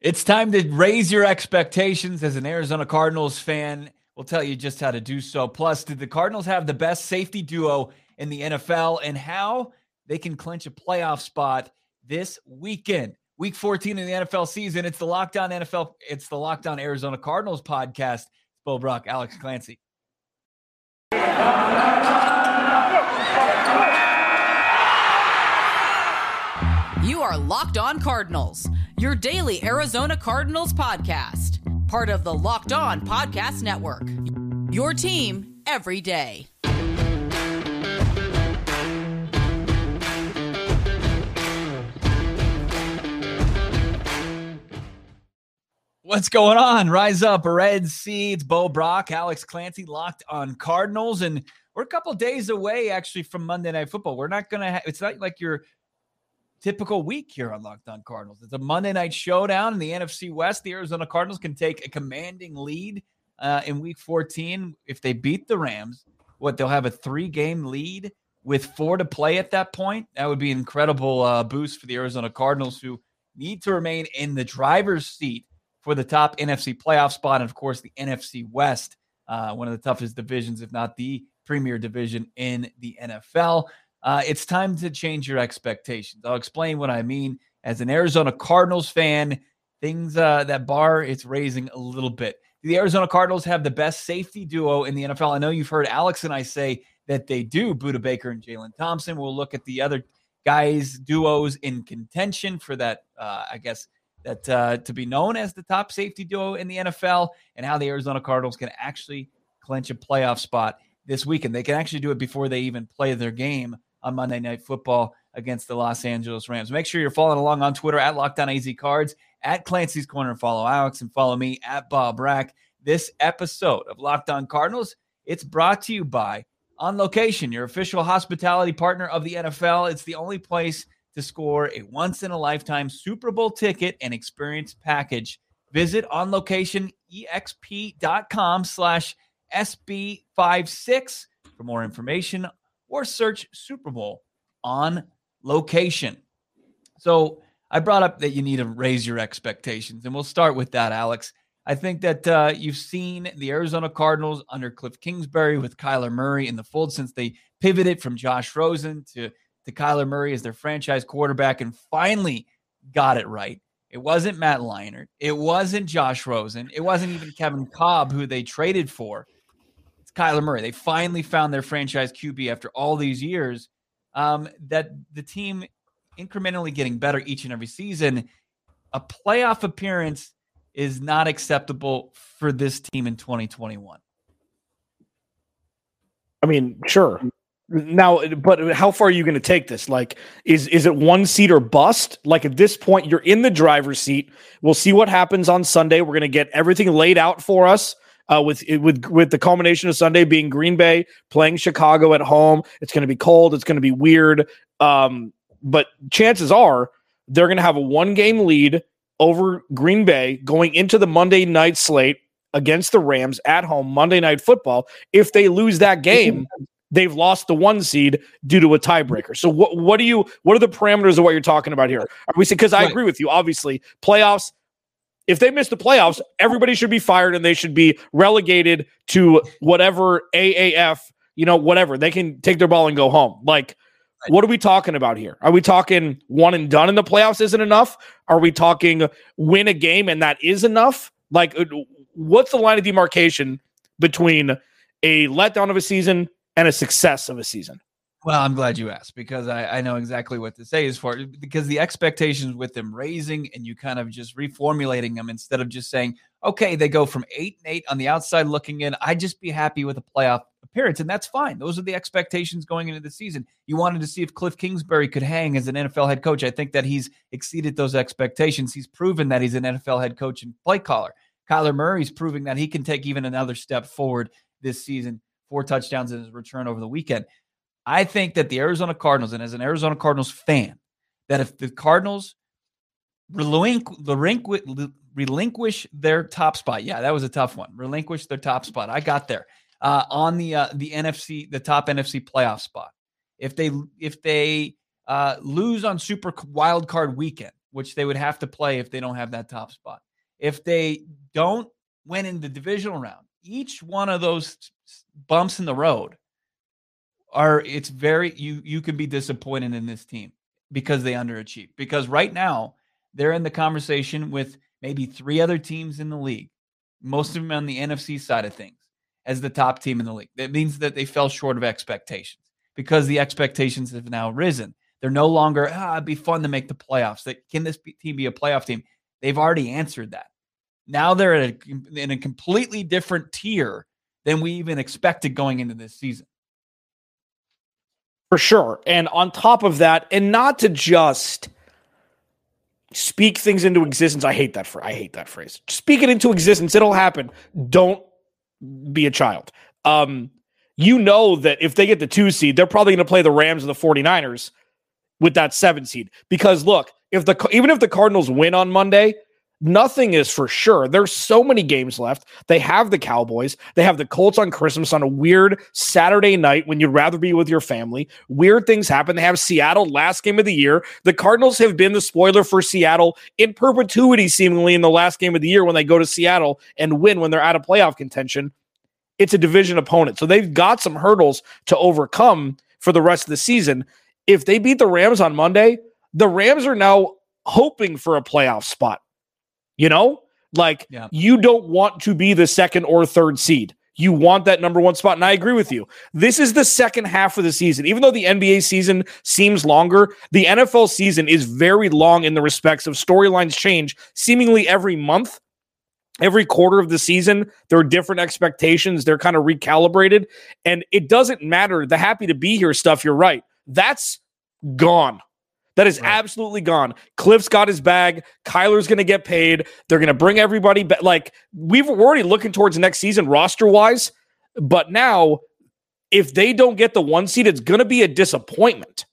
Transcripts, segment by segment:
It's time to raise your expectations as an Arizona Cardinals fan. We'll tell you just how to do so. Plus, did the Cardinals have the best safety duo in the NFL and how they can clinch a playoff spot this weekend? Week 14 in the NFL season. It's the Locked On NFL, it's the Locked On Arizona Cardinals podcast. It's Bo Brock, Alex Clancy. You are Locked On Cardinals, your daily Arizona Cardinals podcast, part of the Locked On Podcast Network. Your team every day. What's going on? Rise up, Red Seeds, Bo Brock, Alex Clancy, locked on Cardinals. And we're a couple days away actually from Monday Night Football. We're not to, ha- it's not like your typical week here on Locked On Cardinals. It's a Monday night showdown in the NFC West. The Arizona Cardinals can take a commanding lead uh, in week 14 if they beat the Rams. What they'll have a three game lead with four to play at that point. That would be an incredible uh, boost for the Arizona Cardinals, who need to remain in the driver's seat for the top NFC playoff spot. And of course, the NFC West, uh, one of the toughest divisions, if not the premier division in the NFL. Uh, it's time to change your expectations. I'll explain what I mean. As an Arizona Cardinals fan, things uh, that bar it's raising a little bit. The Arizona Cardinals have the best safety duo in the NFL. I know you've heard Alex and I say that they do. Budda Baker and Jalen Thompson. We'll look at the other guys duos in contention for that. Uh, I guess that uh, to be known as the top safety duo in the NFL and how the Arizona Cardinals can actually clinch a playoff spot this weekend. They can actually do it before they even play their game on Monday Night Football against the Los Angeles Rams. Make sure you're following along on Twitter at Locked On AZ Cards, at Clancy's Corner. Follow Alex and follow me at Bo Brock. This episode of Locked On Cardinals, it's brought to you by On Location, your official hospitality partner of the NFL. It's the only place to score a once in a lifetime Super Bowl ticket and experience package. Visit onlocationexp.com slash SB56 for more information or search Super Bowl on location. So I brought up that you need to raise your expectations, and we'll start with that, Alex. I think that uh, you've seen the Arizona Cardinals under Cliff Kingsbury with Kyler Murray in the fold since they pivoted from Josh Rosen to to Kyler Murray as their franchise quarterback and finally got it right. It wasn't Matt Leinart. It wasn't Josh Rosen. It wasn't even Kevin Kolb, who they traded for. Kyler Murray. They finally found their franchise QB after all these years. Um, that the team incrementally getting better each and every season. A playoff appearance is not acceptable for this team in 2021. I mean, sure. Now, but how far are you going to take this? Like, is is it one seat or bust? Like at this point, you're in the driver's seat. We'll see what happens on Sunday. We're going to get everything laid out for us. Uh, with with with the culmination of Sunday being Green Bay playing Chicago at home, it's going to be cold. It's going to be weird. Um, but chances are they're going to have a one game lead over Green Bay going into the Monday night slate against the Rams at home Monday night football. If they lose that game, they've lost the one seed due to a tiebreaker. So what what do you what are the parameters of what you're talking about here? Are we because I agree with you. Obviously, playoffs. If they miss the playoffs, everybody should be fired and they should be relegated to whatever AAF, you know, whatever. They can take their ball and go home. Like, what are we talking about here? Are we talking one and done in the playoffs isn't enough? Are we talking win a game and that is enough? Like, uh, what's the line of demarcation between a letdown of a season and a success of a season? Well, I'm glad you asked because I, I know exactly what to say as far because the expectations with them raising and you kind of just reformulating them instead of just saying, okay, they go from eight and eight on the outside looking in. I'd just be happy with a playoff appearance, and that's fine. Those are the expectations going into the season. You wanted to see if Cliff Kingsbury could hang as an NFL head coach. I think that he's exceeded those expectations. He's proven that he's an NFL head coach and play caller. Kyler Murray's proving that he can take even another step forward this season four touchdowns in his return over the weekend. I think that the Arizona Cardinals, and as an Arizona Cardinals fan, that if the Cardinals relinquish, relinquish their top spot, yeah, that was a tough one. Relinquish their top spot. I got there uh, on the uh, the NFC, the top NFC playoff spot. If they if they uh, lose on Super Wild Card Weekend, which they would have to play if they don't have that top spot. If they don't win in the divisional round, each one of those bumps in the road are it's very you you can be disappointed in this team because they underachieve. Because right now they're in the conversation with maybe three other teams in the league, most of them on the NFC side of things, as the top team in the league. That means that they fell short of expectations because the expectations have now risen. They're no longer, ah, it'd be fun to make the playoffs. That can this team be a playoff team? They've already answered that. Now they're a, in a completely different tier than we even expected going into this season. For sure. And on top of that, and not to just speak things into existence. I hate that. Phrase. I hate that phrase. Speak it into existence. It'll happen. Don't be a child. Um, you know that if they get the two seed, they're probably going to play the Rams and the 49ers with that seven seed. Because look, if the even if the Cardinals win on Monday, Nothing is for sure. There's so many games left. They have the Cowboys. They have the Colts on Christmas on a weird Saturday night when you'd rather be with your family. Weird things happen. They have Seattle last game of the year. The Cardinals have been the spoiler for Seattle in perpetuity, seemingly in the last game of the year when they go to Seattle and win when they're out of playoff contention. It's a division opponent. So they've got some hurdles to overcome for the rest of the season. If they beat the Rams on Monday, the Rams are now hoping for a playoff spot. You know, like yeah. you don't want to be the second or third seed. You want that number one spot. And I agree with you. This is the second half of the season. Even though the NBA season seems longer, the NFL season is very long in the respects of storylines change seemingly every month. Every quarter of the season, there are different expectations. They're kind of recalibrated. And it doesn't matter. The happy to be here stuff, you're right. That's gone. That is right. absolutely gone. Cliff's got his bag. Kyler's going to get paid. They're going to bring everybody back. Like we've already looking towards next season roster wise, but now if they don't get the one seed, it's going to be a disappointment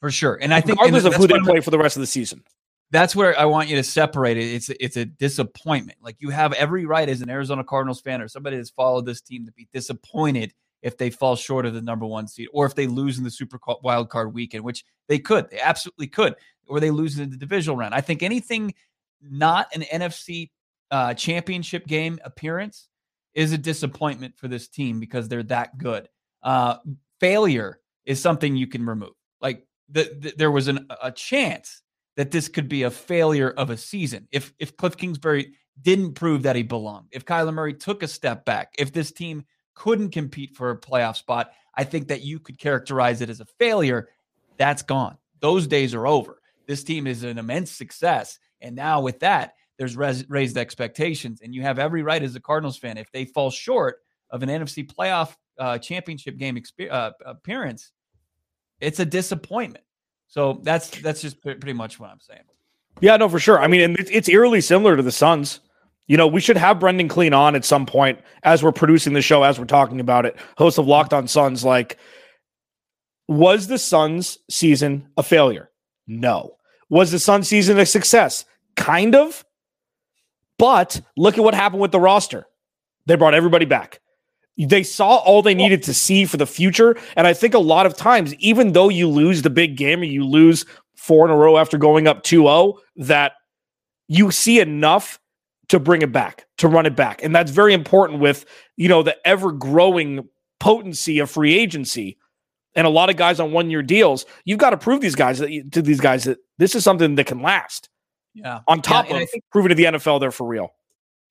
for sure. And I think regardless of who they play for the rest of the season. That's where I want you to separate it. It's it's a disappointment. Like you have every right as an Arizona Cardinals fan or somebody that's followed this team to be disappointed if they fall short of the number one seed or if they lose in the super wild card weekend, which they could, they absolutely could, or they lose in the divisional round. I think anything not an NFC uh, championship game appearance is a disappointment for this team because they're that good. Uh, failure is something you can remove. Like the, the, there was an, a chance that this could be a failure of a season if if Cliff Kingsbury didn't prove that he belonged, if Kyler Murray took a step back, if this team couldn't compete for a playoff spot, I think that you could characterize it as a failure. That's gone. Those days are over. This team is an immense success. And now with that, there's res- raised expectations. And you have every right as a Cardinals fan, if they fall short of an NFC playoff uh, championship game exp- uh, appearance, it's a disappointment. So that's that's just pretty much what I'm saying. Yeah, no, for sure. I mean, it's, it's eerily similar to the Suns. You know, we should have Brendon Kleen on at some point as we're producing the show, as we're talking about it. Host of Locked On Suns, like, was the Suns season a failure? No. Was the Suns season a success? Kind of. But look at what happened with the roster. They brought everybody back. They saw all they needed to see for the future. And I think a lot of times, even though you lose the big game or you lose four in a row after going up 2 0, that you see enough to bring it back, to run it back. And that's very important with, you know, the ever growing potency of free agency and a lot of guys on one year deals. You've got to prove these guys that to these guys that this is something that can last. Yeah. On top yeah, of think, proving to the NFL they're for real.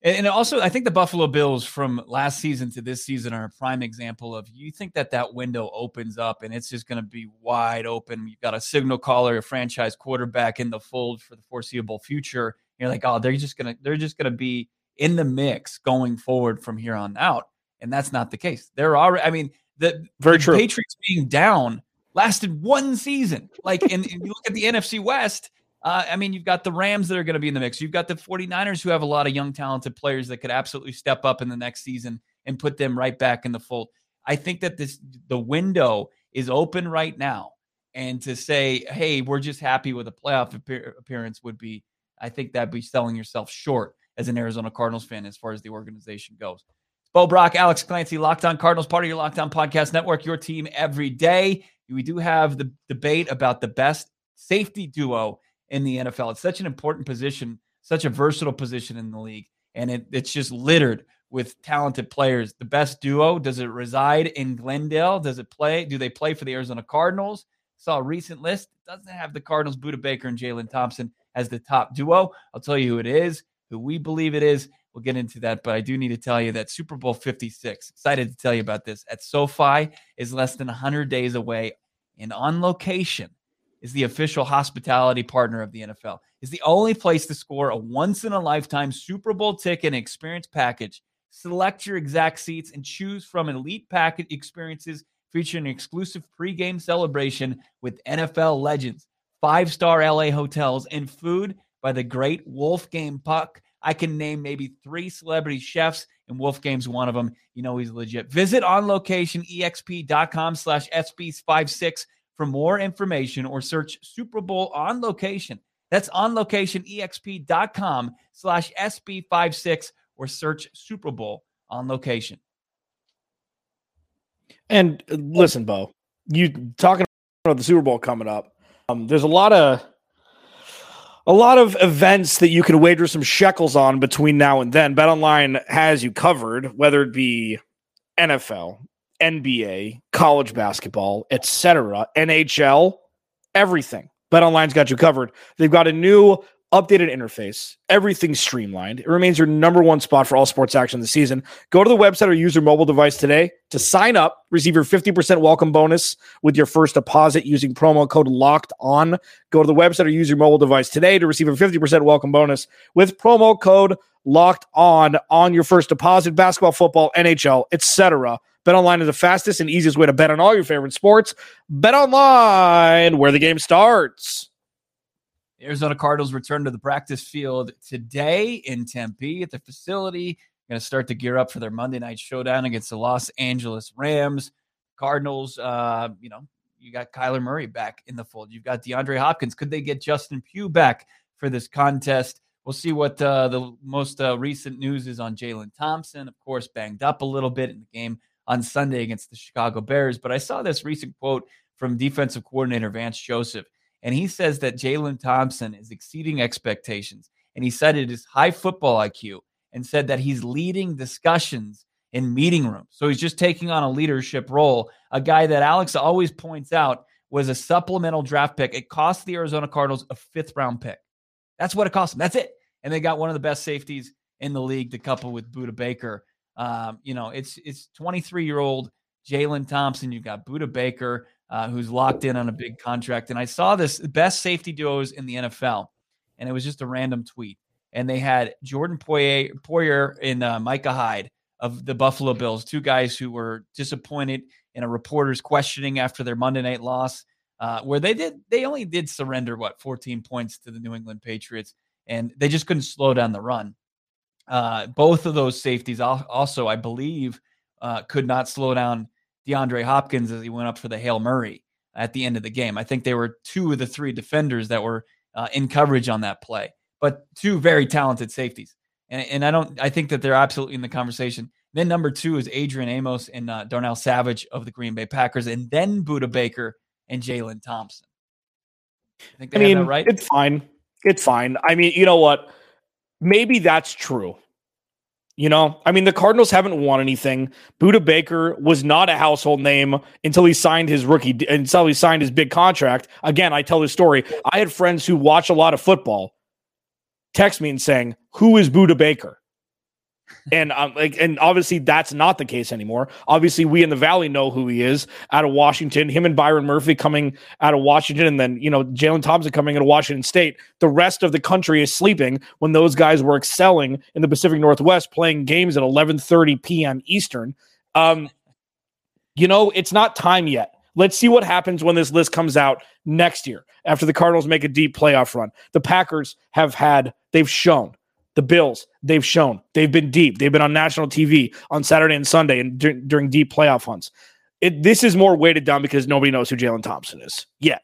And also, I think the Buffalo Bills from last season to this season are a prime example of you think that that window opens up and it's just going to be wide open. You've got a signal caller, a franchise quarterback in the fold for the foreseeable future you're like, oh, they're just gonna they're just gonna be in the mix going forward from here on out, and that's not the case. They're already. I mean, the very the true. Patriots being down lasted one season. Like, and, and you look at the NFC West. Uh, I mean, you've got the Rams that are going to be in the mix. You've got the 49ers who have a lot of young, talented players that could absolutely step up in the next season and put them right back in the fold. I think that this the window is open right now, and to say, "Hey, we're just happy with a playoff appearance," would be I think that'd be selling yourself short as an Arizona Cardinals fan as far as the organization goes. Bo Brock, Alex Clancy, Locked On Cardinals, part of your Locked On Podcast Network, your team every day. We do have the debate about the best safety duo in the NFL. It's such an important position, such a versatile position in the league, and it, it's just littered with talented players. The best duo does it reside in Glendale? Does it play? Do they play for the Arizona Cardinals? Saw a recent list. Doesn't have the Cardinals, Budda Baker and Jalen Thompson as the top duo. I'll tell you who it is, who we believe it is. We'll get into that, but I do need to tell you that Super Bowl 56, excited to tell you about this, at SoFi is less than 100 days away and on location is the official hospitality partner of the NFL. Is the only place to score a once in a lifetime Super Bowl ticket and experience package. Select your exact seats and choose from elite packet experiences featuring an exclusive pregame celebration with NFL legends, five-star LA hotels, and food by the great Wolfgang Puck I can name maybe three celebrity chefs, and Wolfgang's one of them. You know he's legit. Visit onlocationexp.com slash SB56 for more information or search Super Bowl on location. That's onlocationexp.com slash SB56 or search Super Bowl on location. And uh, listen, Bo, you talking about the Super Bowl coming up. Um, there's a lot of a lot of events that you can wager some shekels on between now and then. BetOnline has you covered, whether it be NFL, NBA, college basketball, etc., NHL, everything. BetOnline's got you covered. They've got a new updated interface, everything streamlined. It remains your number one spot for all sports action this season. Go to the website or use your mobile device today to sign up. Receive your 50% welcome bonus with your first deposit using promo code locked on. Go to the website or use your mobile device today to receive a 50% welcome bonus with promo code locked on on your first deposit, basketball, football, NHL, etc. BetOnline is the fastest and easiest way to bet on all your favorite sports. Bet online, where the game starts. Arizona Cardinals return to the practice field today in Tempe at the facility. Going to start to gear up for their Monday night showdown against the Los Angeles Rams. Cardinals, uh, you know, you got Kyler Murray back in the fold. You've got DeAndre Hopkins. Could they get Justin Pugh back for this contest? We'll see what uh, the most uh, recent news is on Jalen Thompson. Of course, banged up a little bit in the game on Sunday against the Chicago Bears. But I saw this recent quote from defensive coordinator Vance Joseph and he says that Jalen Thompson is exceeding expectations. And he cited his high football IQ and said that he's leading discussions in meeting rooms. So he's just taking on a leadership role. A guy that Alex always points out was a supplemental draft pick. It cost the Arizona Cardinals a fifth round pick. That's what it cost them. That's it. And they got one of the best safeties in the league to couple with Budda Baker. Um, you know, it's it's 23 year old Jalen Thompson. You've got Budda Baker uh, who's locked in on a big contract. And I saw this best safety duos in the NFL, and it was just a random tweet. And they had Jordan Poyer, Poyer and uh, Micah Hyde of the Buffalo Bills, two guys who were disappointed in a reporter's questioning after their Monday night loss, uh, where they did they only did surrender what 14 points to the New England Patriots, and they just couldn't slow down the run. Uh, both of those safeties also, I believe, uh, could not slow down DeAndre Hopkins as he went up for the Hail Murray at the end of the game. I think they were two of the three defenders that were uh, in coverage on that play, but two very talented safeties. And, and I don't, I think that they're absolutely in the conversation. Then number two is Adrian Amos and uh, Darnell Savage of the Green Bay Packers, and then Budda Baker and Jalen Thompson. I think I mean, right. It's fine. It's fine. I mean, you know what? Maybe that's true. You know, I mean, the Cardinals haven't won anything. Budda Baker was not a household name until he signed his rookie, until he signed his big contract. Again, I tell this story. I had friends who watch a lot of football text me and saying, Who is Budda Baker? And um, like, and obviously that's not the case anymore. Obviously, we in the Valley know who he is out of Washington. Him and Byron Murphy coming out of Washington, and then you know Jalen Thompson coming out of Washington State. The rest of the country is sleeping when those guys were excelling in the Pacific Northwest, playing games at 11:30 p.m. Eastern. Um, you know, it's not time yet. Let's see what happens when this list comes out next year after the Cardinals make a deep playoff run. The Packers have had, they've shown the Bills, they've shown they've been deep. They've been on national TV on Saturday and Sunday and dur- during deep playoff hunts. It, this is more weighted down because nobody knows who Jalen Thompson is yet.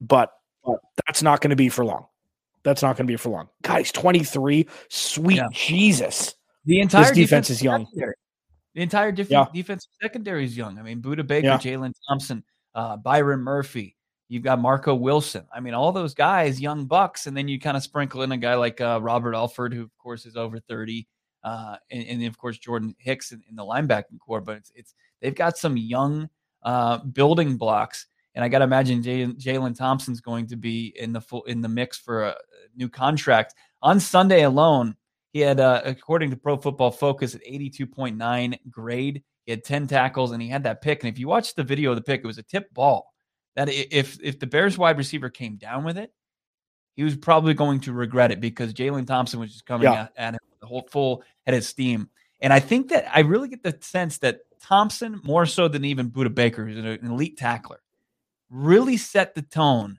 But, but that's not going to be for long. That's not going to be for long. Guys, 23. Sweet yeah. Jesus. The entire this defense, is young. Secondary. The entire def- yeah. defensive secondary is young. I mean, Budda Baker, yeah. Jalen Thompson, uh, Byron Murphy, You've got Marco Wilson. I mean, all those guys, young bucks, and then you kind of sprinkle in a guy like uh, Robert Alford, who of course is over thirty, uh, and, and of course Jordan Hicks in, in, the linebacking corps. But it's it's they've got some young uh, building blocks, and I got to imagine Jalen Thompson's going to be in the full in the mix for a new contract on Sunday alone. He had, uh, according to Pro Football Focus, an 82.9 grade. He had 10 tackles and he had that pick. And if you watch the video of the pick, it was a tip ball that if if the Bears wide receiver came down with it, he was probably going to regret it because Jalen Thompson was just coming yeah. at, at him the whole full head of steam. And I think that I really get the sense that Thompson, more so than even Budda Baker, who's an elite tackler, really set the tone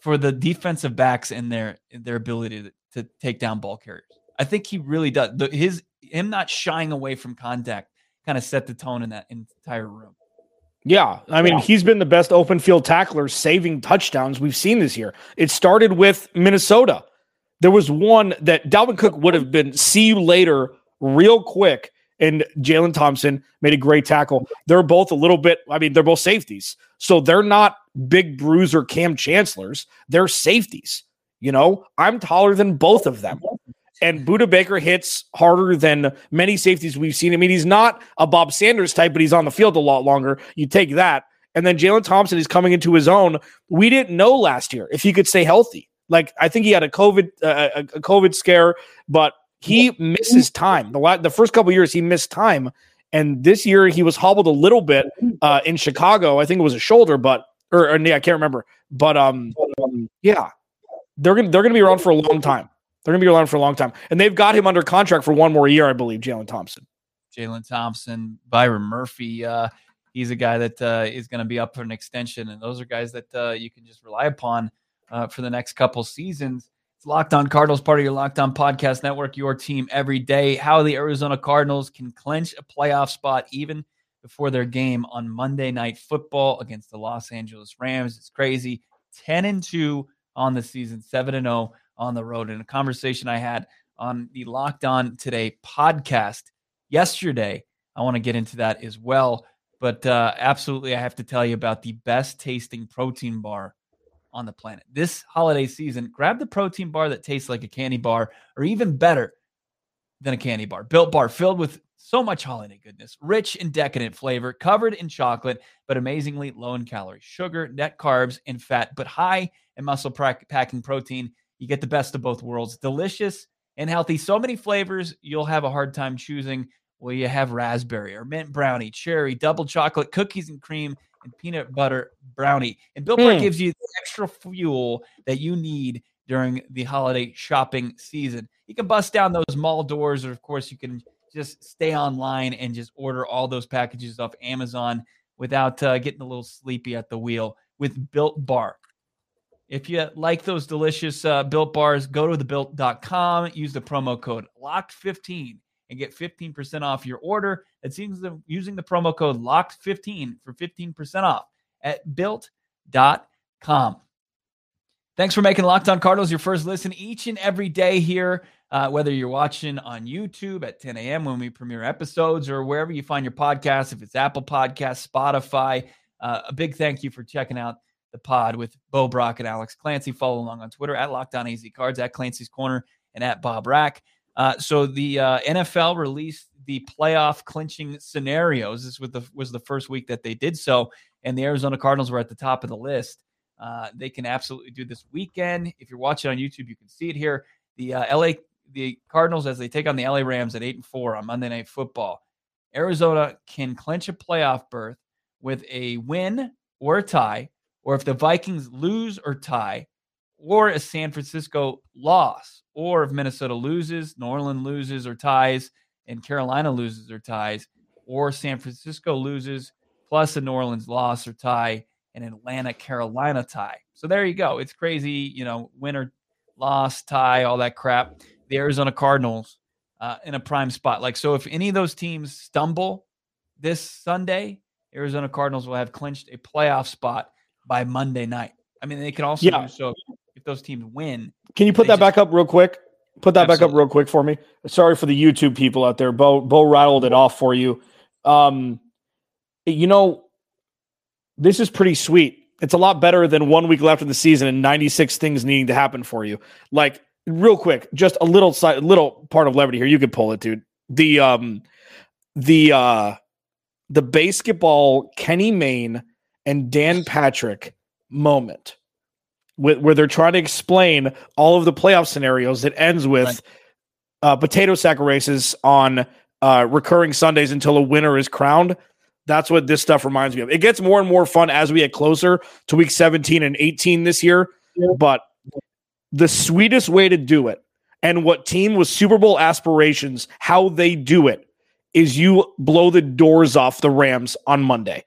for the defensive backs and their their ability to, to take down ball carriers. I think he really does. The, his him not shying away from contact kind of set the tone in that entire room. Yeah, I mean, yeah. he's been the best open field tackler saving touchdowns we've seen this year. It started with Minnesota. There was one that Dalvin Cook would have been see you later real quick, and Jalen Thompson made a great tackle. They're both a little bit, I mean, they're both safeties. So they're not big bruiser Cam Chancellors, they're safeties. You know, I'm taller than both of them. And Budda Baker hits harder than many safeties we've seen. I mean, he's not a Bob Sanders type, but he's on the field a lot longer. You take that. And then Jalen Thompson is coming into his own. We didn't know last year if he could stay healthy. Like I think he had a COVID uh, a COVID scare, but he misses time. The la- the first couple years he missed time, and this year he was hobbled a little bit uh, in Chicago. I think it was a shoulder, but or, or yeah, I can't remember. But um, yeah, they're gonna they're gonna be around for a long time. They're going to be around for a long time. And they've got him under contract for one more year, I believe, Jalen Thompson. Jalen Thompson, Byron Murphy. Uh, he's a guy that uh, is going to be up for an extension. And those are guys that uh, you can just rely upon uh, for the next couple seasons. It's Locked On Cardinals, part of your Locked On Podcast Network, your team every day. How the Arizona Cardinals can clinch a playoff spot even before their game on Monday Night Football against the Los Angeles Rams. It's crazy. 10 and 2 on the season, 7 and 0 on the road. In a conversation I had on the Locked On Today podcast yesterday, I want to get into that as well. But uh, absolutely, I have to tell you about the best tasting protein bar on the planet. This holiday season, grab the protein bar that tastes like a candy bar, or even better than a candy bar. Built bar filled with so much holiday goodness, rich and decadent flavor, covered in chocolate, but amazingly low in calories, sugar, net carbs, and fat, but high in muscle packing protein you get the best of both worlds. Delicious and healthy. So many flavors, you'll have a hard time choosing. Well, you have raspberry or mint brownie, cherry, double chocolate, cookies and cream, and peanut butter brownie. And Built Bar mm. gives you the extra fuel that you need during the holiday shopping season. You can bust down those mall doors, or of course, you can just stay online and just order all those packages off Amazon without uh, getting a little sleepy at the wheel with Built Bar. If you like those delicious uh, built bars, go to thebuilt.com, use the promo code LOCKED15 and get 15% off your order. It That's using the promo code LOCKED15 for 15% off at built.com. Thanks for making Locked On Cardinals your first listen each and every day here. Uh, whether you're watching on YouTube at 10 a.m. when we premiere episodes or wherever you find your podcast, if it's Apple Podcasts, Spotify, uh, a big thank you for checking out the pod with Bo Brock and Alex Clancy. Follow along on Twitter at Locked On AZ Cards, at Clancy's Corner, and at Bo Brock. Uh, so the uh, NFL released the playoff clinching scenarios. This was the was the first week that they did so, and the Arizona Cardinals were at the top of the list. Uh, they can absolutely do this weekend. If you're watching on YouTube, you can see it here. The uh, LA the Cardinals as they take on the LA Rams at eight and four on Monday Night Football. Arizona can clinch a playoff berth with a win or a tie or if the Vikings lose or tie, or a San Francisco loss, or if Minnesota loses, New Orleans loses or ties, and Carolina loses or ties, or San Francisco loses plus a New Orleans loss or tie, and Atlanta Carolina tie. So there you go. It's crazy, you know, winner, loss, tie, all that crap. The Arizona Cardinals uh, in a prime spot. Like so, if any of those teams stumble this Sunday, Arizona Cardinals will have clinched a playoff spot by Monday night. I mean, they can also yeah. do so if those teams win. Can you put that just, back up real quick? Put that absolutely. back up real quick for me. Sorry for the YouTube people out there. Bo Bo rattled it off for you. Um, you know, this is pretty sweet. It's a lot better than one week left in the season and 96 things needing to happen for you. Like real quick, just a little side, little part of levity here. You could pull it, dude. The um, the uh, the basketball Kenny Mayne and Dan Patrick moment where they're trying to explain all of the playoff scenarios that ends with right. uh, potato sack races on uh, recurring Sundays until a winner is crowned. That's what this stuff reminds me of. It gets more and more fun as we get closer to week 17 and 18 this year. Yeah. But the sweetest way to do it and what team with Super Bowl aspirations, how they do it is you blow the doors off the Rams on Monday.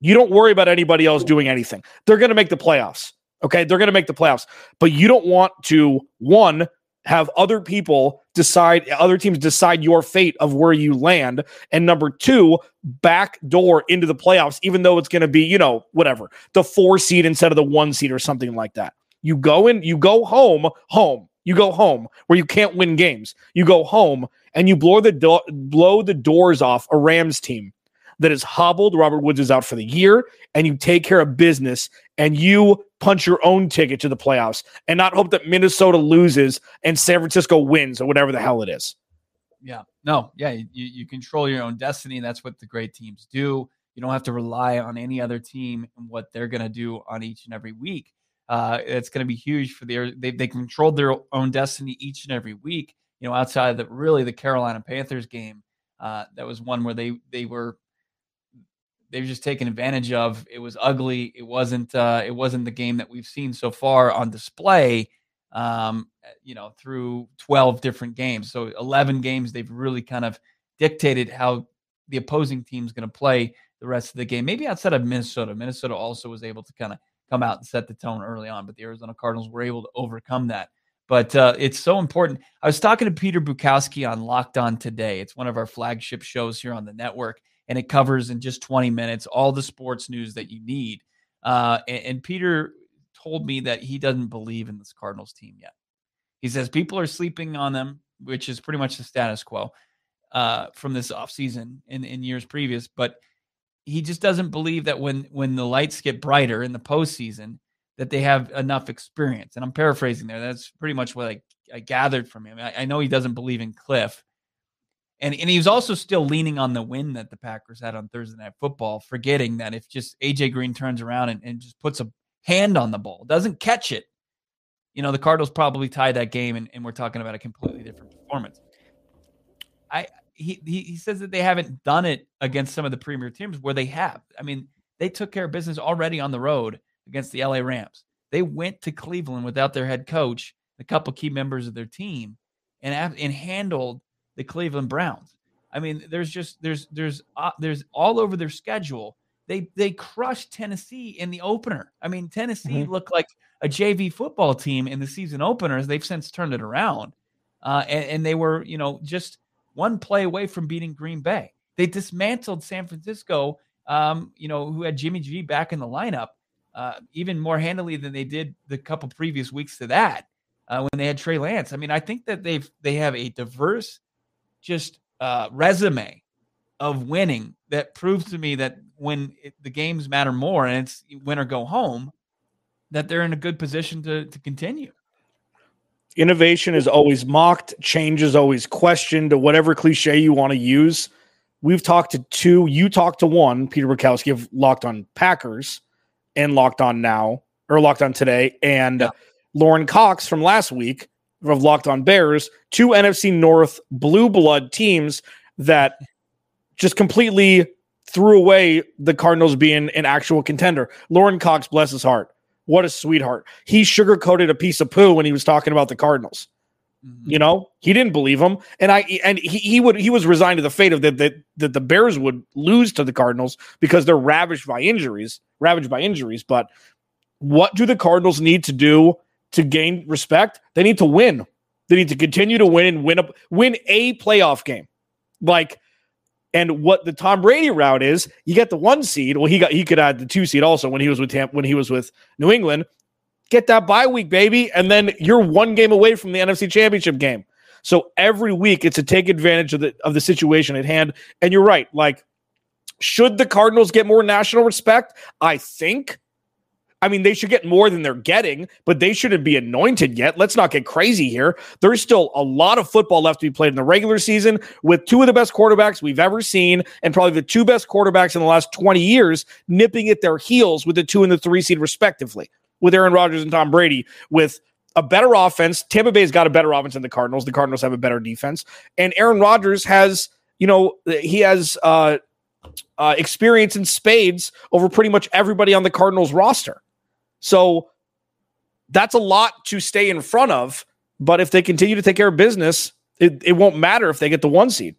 You don't worry about anybody else doing anything. They're going to make the playoffs. Okay. They're going to make the playoffs. But you don't want to, one, have other people decide, other teams decide your fate of where you land. And number two, back door into the playoffs, even though it's going to be, you know, whatever, the four seed instead of the one seed or something like that. You go in, you go home, home. You go home where you can't win games. You go home and you blow the do- blow the doors off a Rams team that is hobbled. Robert Woods is out for the year, and you take care of business and you punch your own ticket to the playoffs and not hope that Minnesota loses and San Francisco wins or whatever the hell it is. Yeah. No, yeah. You, you control your own destiny. And that's what the great teams do. You don't have to rely on any other team and what they're going to do on each and every week. Uh, it's going to be huge for their, they, they controlled their own destiny each and every week, you know, outside of the really the Carolina Panthers game. Uh, that was one where they, they were they've just taken advantage of. It was ugly. It wasn't. Uh, it wasn't the game that we've seen so far on display. Um, you know, through twelve different games, so eleven games, they've really kind of dictated how the opposing team's going to play the rest of the game. Maybe outside of Minnesota, Minnesota also was able to kind of come out and set the tone early on, but the Arizona Cardinals were able to overcome that. But uh, it's so important. I was talking to Peter Bukowski on Locked On today. It's one of our flagship shows here on the network and it covers in just 20 minutes all the sports news that you need. Uh, and, and Peter told me that he doesn't believe in this Cardinals team yet. He says people are sleeping on them, which is pretty much the status quo uh, from this offseason in, in years previous. But he just doesn't believe that when when the lights get brighter in the postseason, that they have enough experience. And I'm paraphrasing there. That's pretty much what I, I gathered from him. I, I know he doesn't believe in Cliff, and and he was also still leaning on the win that the Packers had on Thursday Night Football, forgetting that if just AJ Green turns around and, and just puts a hand on the ball, doesn't catch it, you know, the Cardinals probably tie that game, and, and we're talking about a completely different performance. I he, he he says that they haven't done it against some of the premier teams where they have. I mean, they took care of business already on the road against the LA Rams. They went to Cleveland without their head coach, a couple key members of their team, and and handled the Cleveland Browns. I mean, there's just there's there's uh, there's all over their schedule. They they crushed Tennessee in the opener. I mean, Tennessee mm-hmm. looked like a JV football team in the season openers. They've since turned it around, uh, and, and they were you know just one play away from beating Green Bay. They dismantled San Francisco, um, you know, who had Jimmy G back in the lineup, uh, even more handily than they did the couple previous weeks to that uh, when they had Trey Lance. I mean, I think that they've they have a diverse just uh, resume of winning that proves to me that when it, the games matter more and it's win or go home, that they're in a good position to to continue. Innovation is always mocked, change is always questioned, whatever cliche you want to use. We've talked to two, you talked to one, Peter Bukowski of Locked on Packers and Locked on Now, or Locked on Today, and yeah. Lorin Cox from last week of Locked On Bears, two NFC North blue blood teams that just completely threw away the Cardinals being an actual contender. Lorin Cox, bless his heart. What a sweetheart. He sugarcoated a piece of poo when he was talking about the Cardinals. Mm-hmm. You know, he didn't believe him, and I and he, he would he was resigned to the fate of that that that the Bears would lose to the Cardinals because they're ravaged by injuries, ravaged by injuries. But what do the Cardinals need to do to gain respect, they need to win. They need to continue to win and win a win a playoff game. Like, and what the Tom Brady route is, you get the one seed. Well, he got he could add the two seed also when he was with Tampa, when he was with New England. Get that bye week, baby, and then you're one game away from the NFC Championship game. So every week it's to take advantage of the of the situation at hand. And you're right. Like, should the Cardinals get more national respect? I think I mean, they should get more than they're getting, but they shouldn't be anointed yet. Let's not get crazy here. There's still a lot of football left to be played in the regular season with two of the best quarterbacks we've ever seen and probably the two best quarterbacks in the last 20 years nipping at their heels with the two and the three seed, respectively, with Aaron Rodgers and Tom Brady, with a better offense. Tampa Bay's got a better offense than the Cardinals. The Cardinals have a better defense. And Aaron Rodgers has, you know, he has uh, uh, experience in spades over pretty much everybody on the Cardinals roster. So that's a lot to stay in front of. But if they continue to take care of business, it, it won't matter if they get the one seed.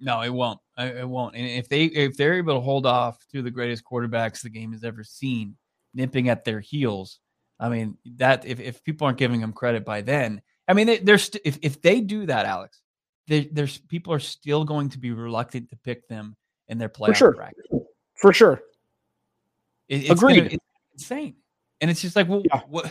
No, it won't. It won't. And if they if they're able to hold off to the greatest quarterbacks the game has ever seen, nipping at their heels, I mean that if, if people aren't giving them credit by then, I mean they, they're st- if if they do that, Alex, they, there's people are still going to be reluctant to pick them in their playoff For sure. bracket. For sure. It, it's Agreed. Gonna, insane. And it's just like, well, Yeah. what?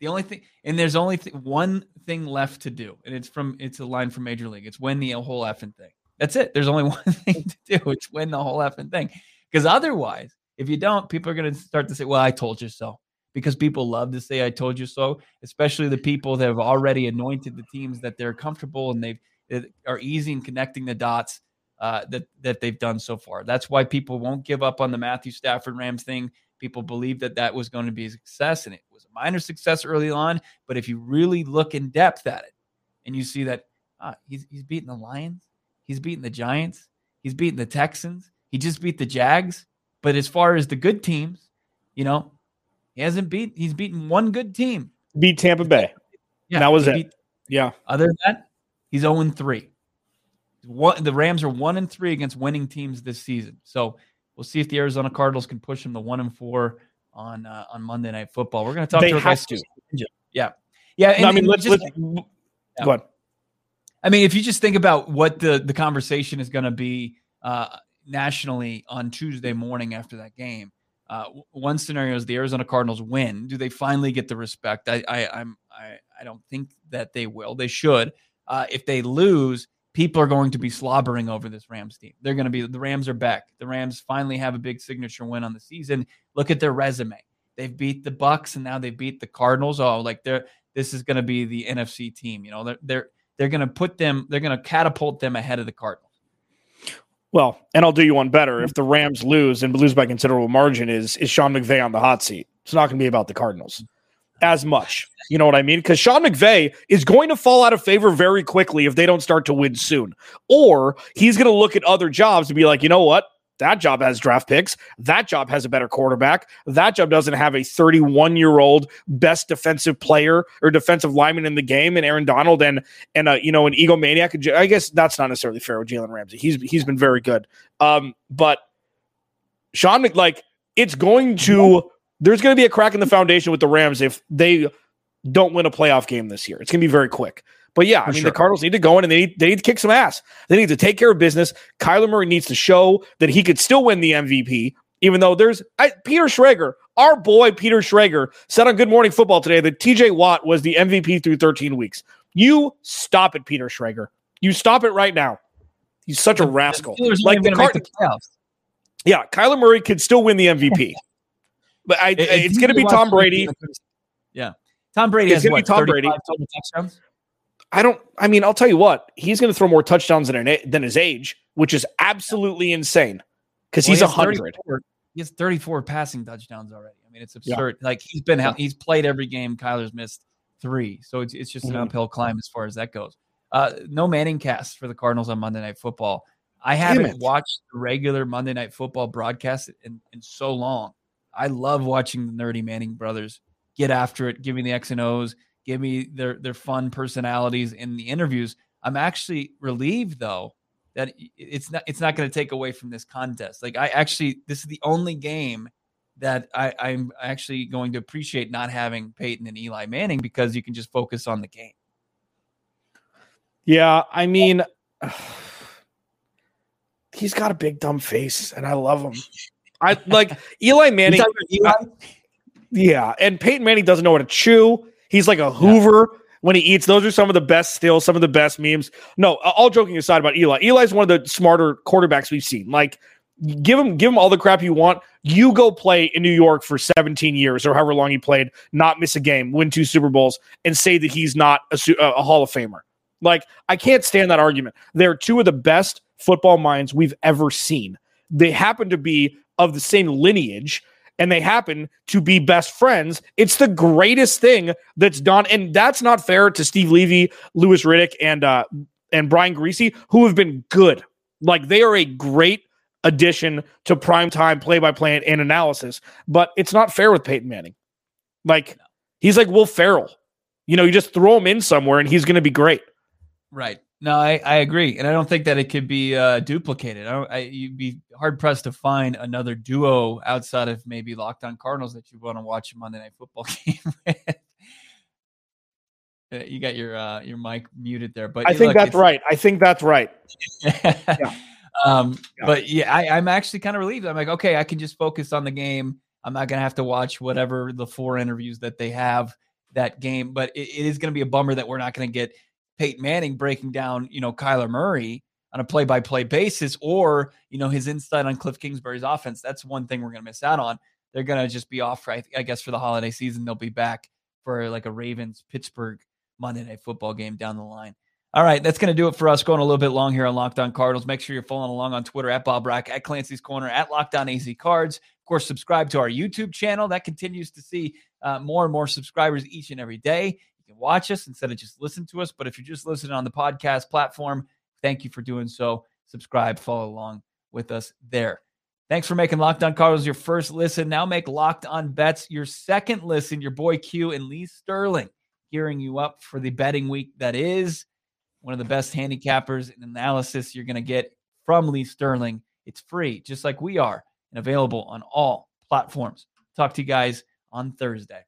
The only thing, and there's only th- one thing left to do, and it's from it's a line from Major League. It's win the whole effing thing. That's it. There's only one thing to do. It's win the whole effing thing. Because otherwise, if you don't, people are going to start to say, "Well, I told you so." Because people love to say "I told you so," especially the people that have already anointed the teams that they're comfortable and they've that are easy in connecting the dots uh, that that they've done so far. That's why people won't give up on the Matthew Stafford Rams thing. People believe that that was going to be a success, and it was a minor success early on. But if you really look in depth at it, and you see that uh, he's he's beating the Lions, he's beating the Giants, he's beating the Texans, he just beat the Jags. But as far as the good teams, you know, he hasn't beat. He's beaten one good team. Beat Tampa Bay. Yeah, That was it. beat- Yeah. other than that, he's 0 3. One, the Rams are 1 and 3 against winning teams this season. So we'll see if the Arizona Cardinals can push them to 1 and 4 on uh, on Monday Night Football. We're going to talk They to our guy, have Stu to. Ninja. Yeah. Yeah. And, No, I mean, let's, just- let's Yeah. go. I mean, if you just think about what the, the conversation is going to be uh, nationally on Tuesday morning after that game, uh, one scenario is the Arizona Cardinals win. Do they finally get the respect? I, I, I'm, I, I don't think that they will. They should. Uh, if they lose, people are going to be slobbering over this Rams team. They're going to be the Rams are back. The Rams finally have a big signature win on the season. Look at their resume. They've beat the Bucks and now they beat the Cardinals. Oh, like they're this is going to be the NFC team. You know, they're they're they're going to put them. They're going to catapult them ahead of the Cardinals. Well, and I'll do you one better. If the Rams lose and lose by considerable margin, is is Sean McVay on the hot seat? It's not going to be about the Cardinals as much. You know what I mean? Because Sean McVay is going to fall out of favor very quickly if they don't start to win soon, or he's going to look at other jobs and be like, you know what? That job has draft picks. That job has a better quarterback. That job doesn't have a 31 year old best defensive player or defensive lineman in the game, and Aaron Donald and and uh, you know an egomaniac. I guess that's not necessarily fair with Jalen Ramsey. He's he's been very good, um, but Sean like it's going to there's going to be a crack in the foundation with the Rams if they don't win a playoff game this year. It's going to be very quick. But yeah, I mean sure. the Cardinals need to go in and they need, they need to kick some ass. They need to take care of business. Kyler Murray needs to show that he could still win the MVP, even though there's I, Peter Schrager, our boy Peter Schrager, said on Good Morning Football today that TJ Watt was the MVP through 13 weeks. You stop it, Peter Schrager. You stop it right now. He's such a rascal. The Like the even going to Card- the playoffs. yeah, Kyler Murray could still win the MVP. But I, It- it's going to be Tom Brady. Yeah, Tom Brady It's gonna be Tom Brady. total touchdowns. I don't. I mean, I'll tell you what. He's going to throw more touchdowns than an, than his age, which is absolutely insane. Because Well, he's a has hundred. 34 He has 34 passing touchdowns already. I mean, it's absurd. Like he's been Yeah. he's played every game. Kyler's missed three, so it's it's just Mhm. an uphill climb as far as that goes. Uh, no ManningCast for the Cardinals on Monday Night Football. I Damn haven't it. watched the regular Monday Night Football broadcast in, in so long. I love watching the nerdy Manning brothers get after it, give me the X and O's, give me their their fun personalities in the interviews. I'm actually relieved though that it's not it's not going to take away from this contest. Like I actually this is the only game that I, I'm actually going to appreciate not having Peyton and Eli Manning because you can just focus on the game. Yeah, I mean, he's got a big dumb face, and I love him. I like Eli Manning. Yeah, and Peyton Manning doesn't know how to chew. He's like a Hoover when he eats. Those are some of the best still, some of the best memes. No, all joking aside about Eli. Eli's one of the smarter quarterbacks we've seen. Like give him give him all the crap you want. You go play in New York for 17 years or however long he played, not miss a game, win two Super Bowls, and say that he's not a, a Hall of Famer. Like I can't stand that argument. They're two of the best football minds we've ever seen. They happen to be of the same lineage and they happen to be best friends. It's the greatest thing that's done, and that's not fair to Steve Levy, Louis Riddick, and uh, and Brian Griese, who have been good. Like they are a great addition to primetime play-by-play and analysis. But it's not fair with Peyton Manning. Like he's like Will Ferrell. You know, you just throw him in somewhere and he's going to be great. Right. No, I, I agree, and I don't think that it could be uh, duplicated. I, I, you'd be hard pressed to find another duo outside of maybe Locked On Cardinals that you want to watch a Monday Night Football game with. Uh, you got your uh, your mic muted there, but I think look, that's right. I think that's right. yeah. Um, yeah. But yeah, I, I'm actually kind of relieved. I'm like, okay, I can just focus on the game. I'm not gonna have to watch whatever the four interviews that they have that game. But it, it is gonna be a bummer that we're not gonna get Peyton Manning breaking down, you know, Kyler Murray on a play-by-play basis, or you know his insight on Cliff Kingsbury's offense. That's one thing we're gonna miss out on. They're gonna just be off? I guess for the holiday season, they'll be back for like a Ravens Pittsburgh Monday Night Football game down the line. All right, that's going to do it for us. Going a little bit long here on Locked On Cardinals. Make sure you're following along on Twitter at Bo Brock, at Clancy's Corner, at Locked On AZ Cards. Of course, subscribe to our YouTube channel. That continues to see uh, more and more subscribers each and every day. Can watch us instead of just listen to us. But if you're just listening on the podcast platform, thank you for doing so. Subscribe, follow along with us there. Thanks for making Locked On Cardinals your first listen. Now make Locked On Bets your second listen. Your boy Q and Lee Sterling gearing you up for the betting week that is one of the best handicappers and analysis you're going to get from Lee Sterling. It's free, just like we are, and available on all platforms. Talk to you guys on Thursday.